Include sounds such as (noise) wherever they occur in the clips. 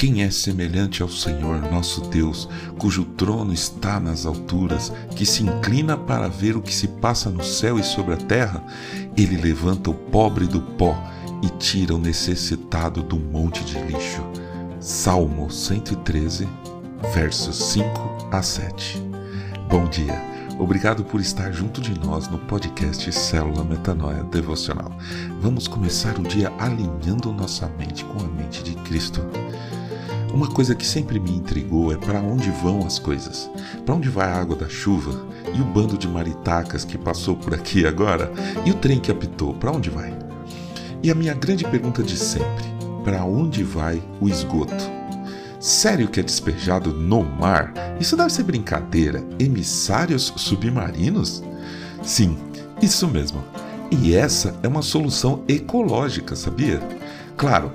quem é semelhante ao Senhor nosso Deus, cujo trono está nas alturas, que se inclina para ver o que se passa no céu e sobre a terra? Ele levanta o pobre do pó e tira o necessitado do monte de lixo. Salmo 113, versos 5 a 7. Bom dia. Obrigado por estar junto de nós no podcast Célula Metanoia Devocional. Vamos começar o dia alinhando nossa mente com a mente de Cristo. Uma coisa que sempre me intrigou é para onde vão as coisas. Para onde vai a água da chuva? E o bando de maritacas que passou por aqui agora? E o trem que apitou? Para onde vai? E a minha grande pergunta de sempre: para onde vai o esgoto? Sério que é despejado no mar? Isso deve ser brincadeira. Emissários submarinos? Sim, isso mesmo. E essa é uma solução ecológica, sabia? Claro,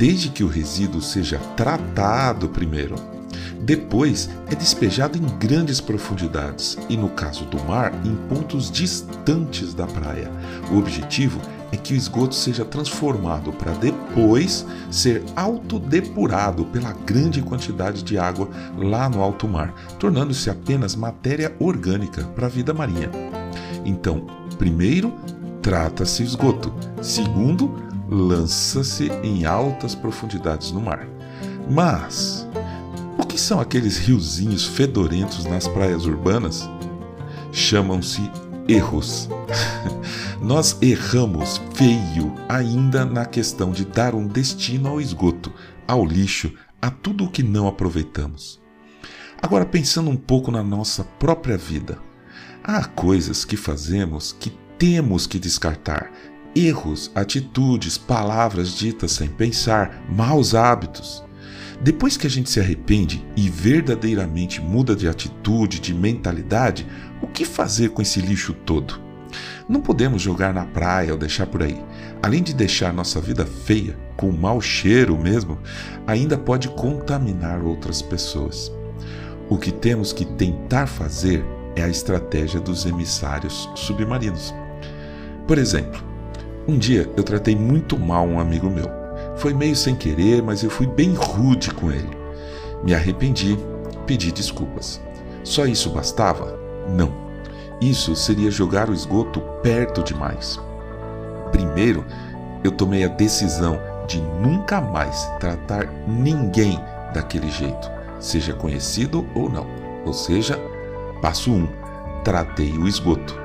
desde que o resíduo seja tratado primeiro. Depois é despejado em grandes profundidades e, no caso do mar, em pontos distantes da praia. O objetivo é que o esgoto seja transformado para depois ser autodepurado pela grande quantidade de água lá no alto mar, tornando-se apenas matéria orgânica para a vida marinha. Então, primeiro, trata-se esgoto. Segundo, lança-se em altas profundidades no mar. Mas, o que são aqueles riozinhos fedorentos nas praias urbanas? Chamam-se erros. (laughs) Nós erramos feio ainda na questão de dar um destino ao esgoto, ao lixo, a tudo o que não aproveitamos. Agora, pensando um pouco na nossa própria vida, há coisas que fazemos que temos que descartar. Erros, atitudes, palavras ditas sem pensar, maus hábitos. Depois que a gente se arrepende e verdadeiramente muda de atitude, de mentalidade, o que fazer com esse lixo todo? Não podemos jogar na praia ou deixar por aí. Além de deixar nossa vida feia, com mau cheiro mesmo, ainda pode contaminar outras pessoas. O que temos que tentar fazer é a estratégia dos emissários submarinos. Por exemplo, um dia eu tratei muito mal um amigo meu. Foi meio sem querer, mas eu fui bem rude com ele. Me arrependi, pedi desculpas. Só isso bastava? Não. Isso seria jogar o esgoto perto demais. Primeiro, eu tomei a decisão de nunca mais tratar ninguém daquele jeito, seja conhecido ou não. Ou seja, passo 1: um, tratei o esgoto.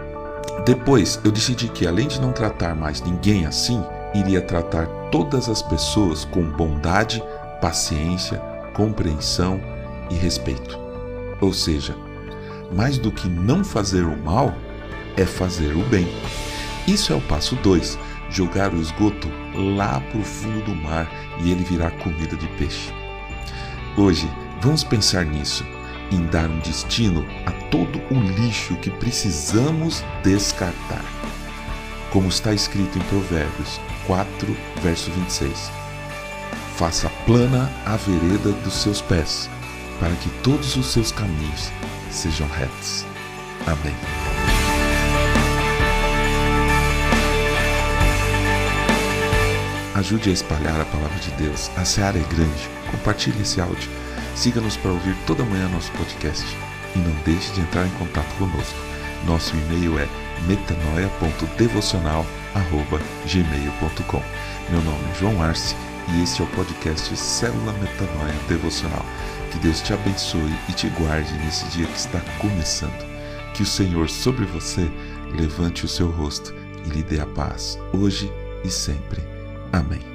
Depois, eu decidi que além de não tratar mais ninguém assim, iria tratar todas as pessoas com bondade, paciência, compreensão e respeito. Ou seja, mais do que não fazer o mal, é fazer o bem. Isso é o passo 2: jogar o esgoto lá para o fundo do mar e ele virar comida de peixe. Hoje, vamos pensar nisso, em dar um destino a todo o lixo que precisamos descartar. Como está escrito em Provérbios 4, verso 26. Faça plana a vereda dos seus pés, para que todos os seus caminhos sejam retos. Amém. Ajude a espalhar a palavra de Deus. A seara é grande. Compartilhe esse áudio. Siga-nos para ouvir toda manhã nosso podcast. E não deixe de entrar em contato conosco. Nosso e-mail é metanoia.devocional.gmail.com Meu nome é João Arce e este é o podcast Célula Metanoia Devocional. Que Deus te abençoe e te guarde nesse dia que está começando. Que o Senhor sobre você levante o seu rosto e lhe dê a paz, hoje e sempre. Amém.